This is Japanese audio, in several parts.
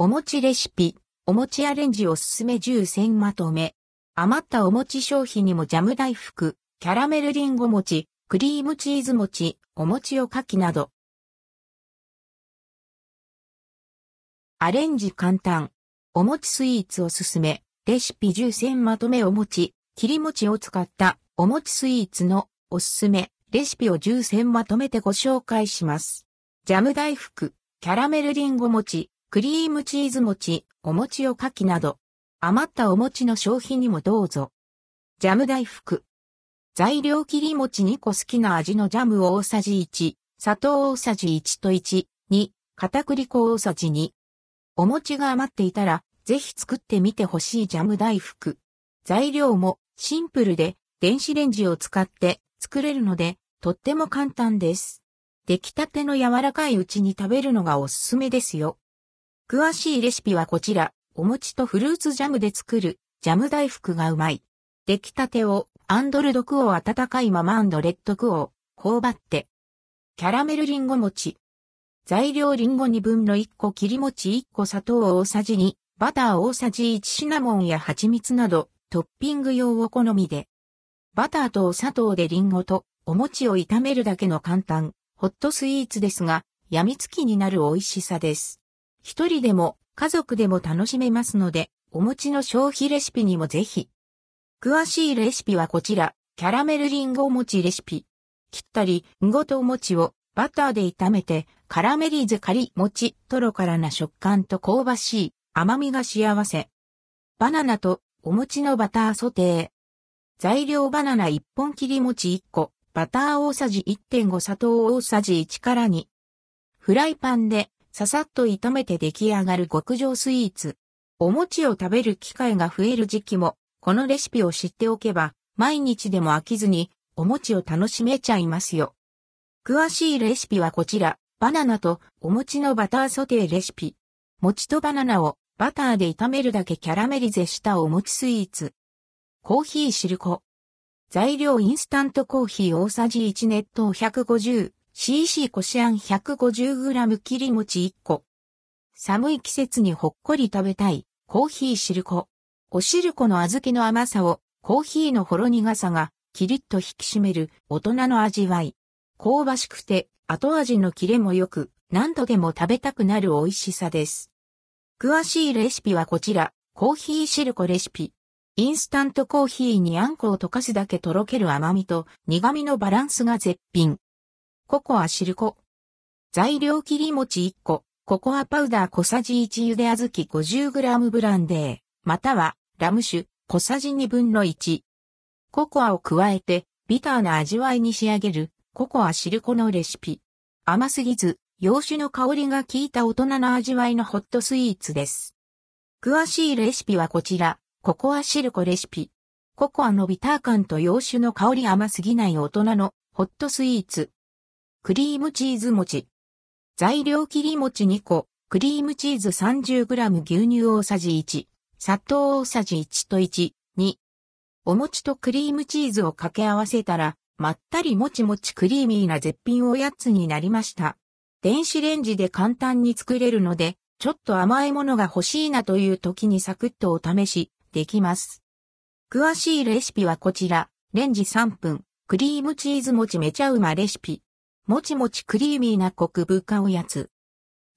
お餅レシピ、お餅アレンジおすすめ10選まとめ。余ったお餅商品にもジャム大福、キャラメルリンゴ餅、クリームチーズ餅、お餅をかきなど。アレンジ簡単。お餅スイーツおすすめ。レシピ10選まとめお餅、切り餅を使ったお餅スイーツのおすすめ。レシピを10選まとめてご紹介します。ジャム大福、キャラメルリンゴ餅、クリームチーズ餅、お餅をかきなど、余ったお餅の消費にもどうぞ。ジャム大福。材料切り餅2個好きな味のジャム大さじ1、砂糖大さじ1と1、2、片栗粉大さじ2。お餅が余っていたら、ぜひ作ってみてほしいジャム大福。材料もシンプルで電子レンジを使って作れるので、とっても簡単です。出来たての柔らかいうちに食べるのがおすすめですよ。詳しいレシピはこちら、お餅とフルーツジャムで作る。ジャム大福がうまい。出来たてをアンドルドクオー。温かいまま。アンドレッドクオー、頬張って。キャラメルリンゴ餅。材料リンゴ2分の1個。切り餅1個砂糖大さじ2、バター大さじ1シナモンや蜂蜜など、トッピング用お好みで。バターとお砂糖でリンゴと。お餅を炒めるだけの簡単、ホットスイーツですが、病みつきになる美味しさです。一人でも家族でも楽しめますので、お餅の消費レシピにもぜひ。詳しいレシピはこちら、キャラメルリンゴお餅レシピ。切ったり、んごとお餅をバターで炒めて、カラメリーズカリ餅、トロからな食感と香ばしい甘みが幸せ。バナナとお餅のバターソテー。材料バナナ1本切り餅1個、バター大さじ1.5砂糖大さじ1から2。フライパンでささっと炒めて出来上がる極上スイーツ。お餅を食べる機会が増える時期も、このレシピを知っておけば、毎日でも飽きずに、お餅を楽しめちゃいますよ。詳しいレシピはこちら、バナナとお餅のバターソテーレシピ。餅とバナナをバターで炒めるだけキャラメリゼしたお餅スイーツ。コーヒーシルコ。材料インスタントコーヒー大さじ1熱湯150 CC こしあん 150g 切り餅1個。寒い季節にほっこり食べたいコーヒーシルコ。おしるこの小豆の甘さをコーヒーのほろ苦さがキリッと引き締める大人の味わい。香ばしくて後味のキレも良く何度でも食べたくなる美味しさです。詳しいレシピはこちら、コーヒーシルコレシピ。インスタントコーヒーにあんこを溶かすだけとろける甘みと苦味のバランスが絶品。ココアシルコ。材料切り餅1個、ココアパウダー小さじ1茹で小豆 50g ブランデー、またはラム酒小さじ2分の1。ココアを加えてビターな味わいに仕上げるココアシルコのレシピ。甘すぎず、洋酒の香りが効いた大人の味わいのホットスイーツです。詳しいレシピはこちら。ココアシルコレシピ。ココアのビター感と洋酒の香り甘すぎない大人のホットスイーツ。クリームチーズ餅。材料切り餅2個、クリームチーズ 30g 牛乳大さじ1、砂糖大さじ1と1、2。お餅とクリームチーズを掛け合わせたら、まったりもちもちクリーミーな絶品おやつになりました。電子レンジで簡単に作れるので、ちょっと甘いものが欲しいなという時にサクッとお試しできます。詳しいレシピはこちら、レンジ3分、クリームチーズ餅めちゃうまレシピ。もちもちクリーミーなコク深おやつ。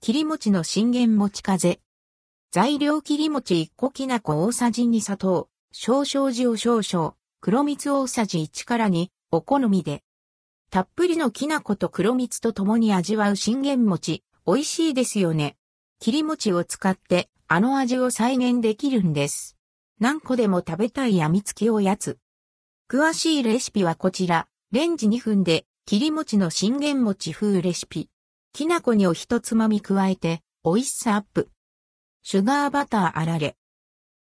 切り餅の信玄餅風。材料切り餅1個きな粉大さじ2砂糖、少々塩少々、黒蜜大さじ1から2、お好みで。たっぷりのきな粉と黒蜜と共に味わう信玄餅、美味しいですよね。切り餅を使ってあの味を再現できるんです。何個でも食べたいやみつきおやつ。詳しいレシピはこちら。レンジ2分で切り餅の信玄餅風レシピ。きな粉にを一つまみ加えて美味しさアップ。シュガーバターあられ。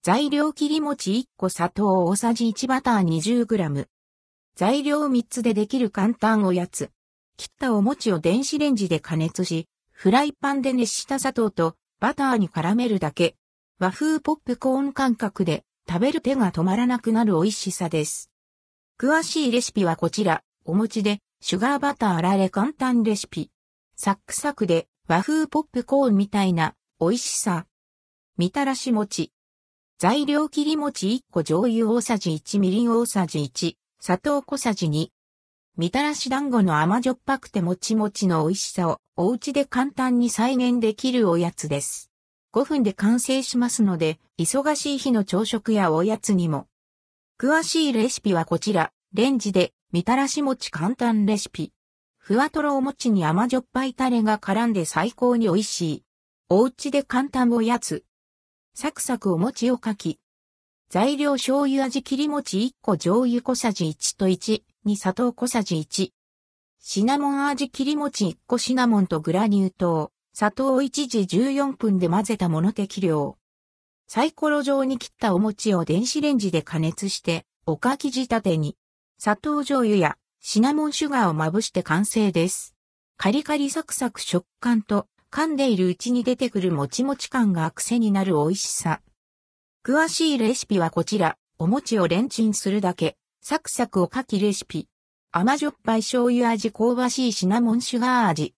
材料切り餅1個砂糖大さじ1バター 20g。材料3つでできる簡単おやつ。切ったお餅を電子レンジで加熱し、フライパンで熱した砂糖とバターに絡めるだけ。和風ポップコーン感覚で食べる手が止まらなくなる美味しさです。詳しいレシピはこちら、お餅で、シュガーバターあられ簡単レシピ。サックサクで和風ポップコーンみたいな美味しさ。みたらし餅。材料切り餅1個醤油大さじ1みりん大さじ1、砂糖小さじ2。みたらし団子の甘じょっぱくてもちもちの美味しさをお家で簡単に再現できるおやつです。5分で完成しますので、忙しい日の朝食やおやつにも。詳しいレシピはこちら、レンジでみたらし餅簡単レシピ。ふわとろお餅に甘じょっぱいタレが絡んで最高に美味しい。お家で簡単おやつ。サクサクお餅をかき。材料醤油味切り餅1個醤油小さじ1と1に砂糖小さじ1。シナモン味切り餅1個シナモンとグラニュー糖、砂糖を1時14分で混ぜたもの適量。サイコロ状に切ったお餅を電子レンジで加熱して、おかき仕立てに、砂糖醤油やシナモンシュガーをまぶして完成です。カリカリサクサク食感と噛んでいるうちに出てくるもちもち感が癖になる美味しさ。詳しいレシピはこちら、お餅をレンチンするだけ、サクサクおかきレシピ。甘じょっぱい醤油味香ばしいシナモンシュガー味。